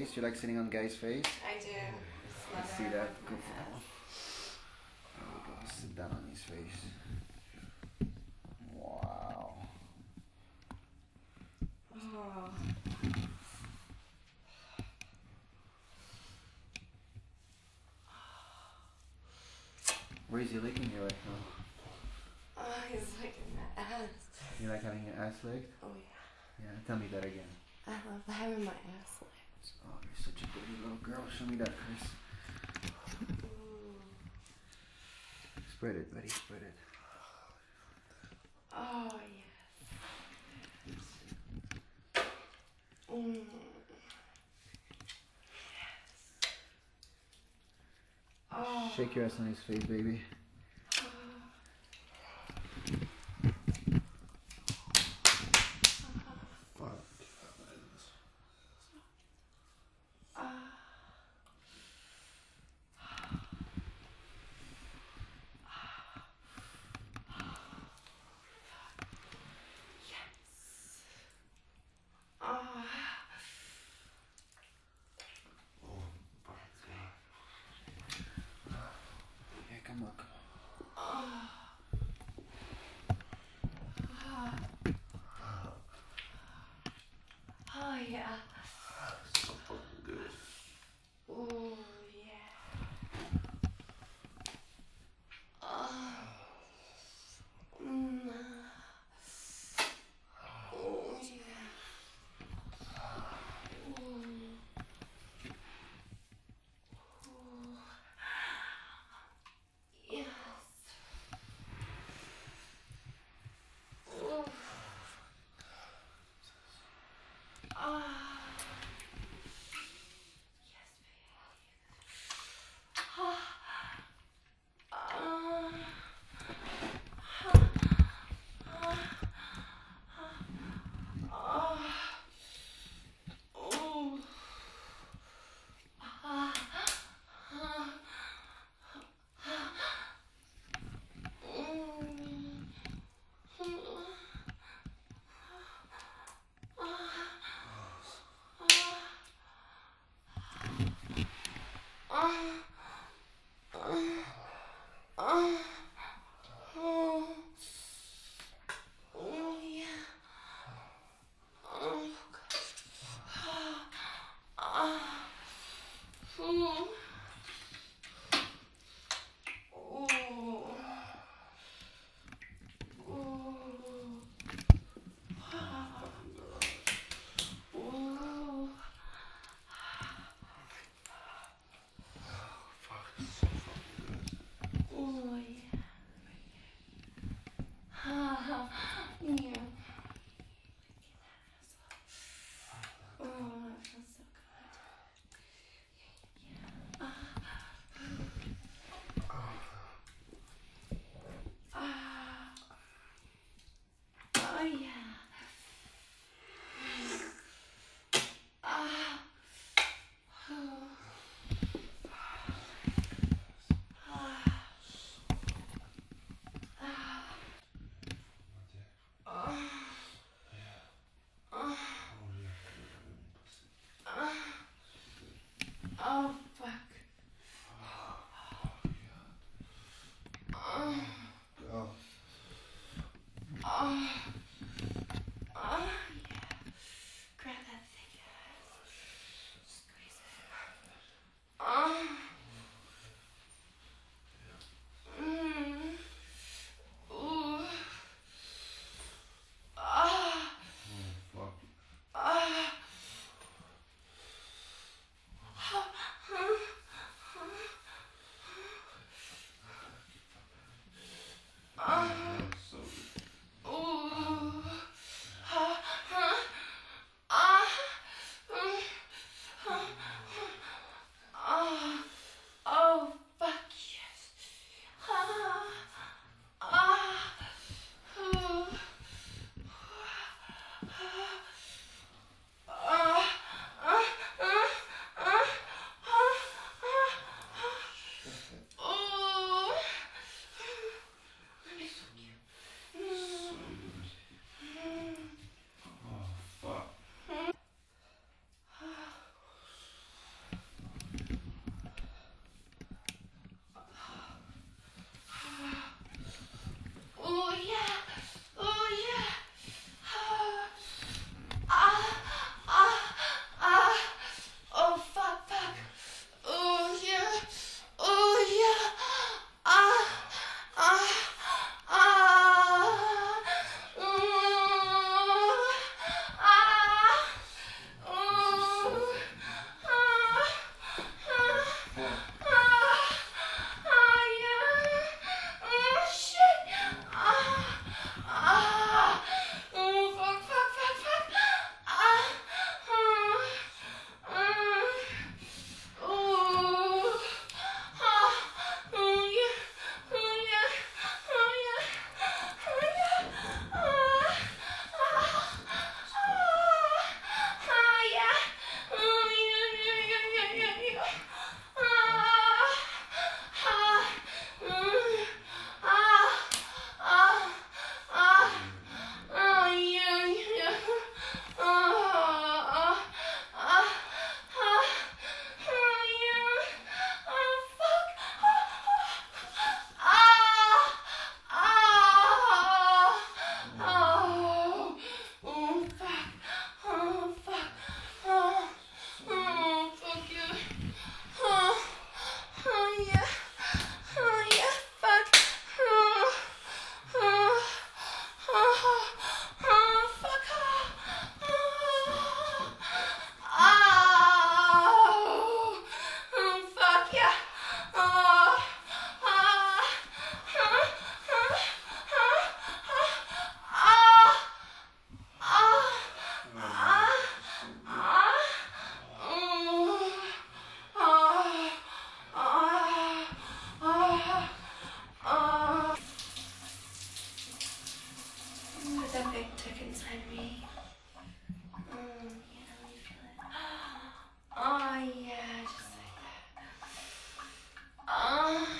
You like sitting on guy's face? I do. I see that. Good for There we go. Sit down on his face. Wow. Oh. Where is he licking you right now? oh, he's licking my ass. You like having your ass licked? Oh yeah. Yeah, tell me that again. I love having my ass licked. Oh, you're such a dirty little girl. Show me that, Chris. Spread it, buddy. Spread it. Oh yes. Mm. Yes. Oh. Shake your ass on his face, baby. Ah. something took inside me. Oh, yeah, just like that. Oh.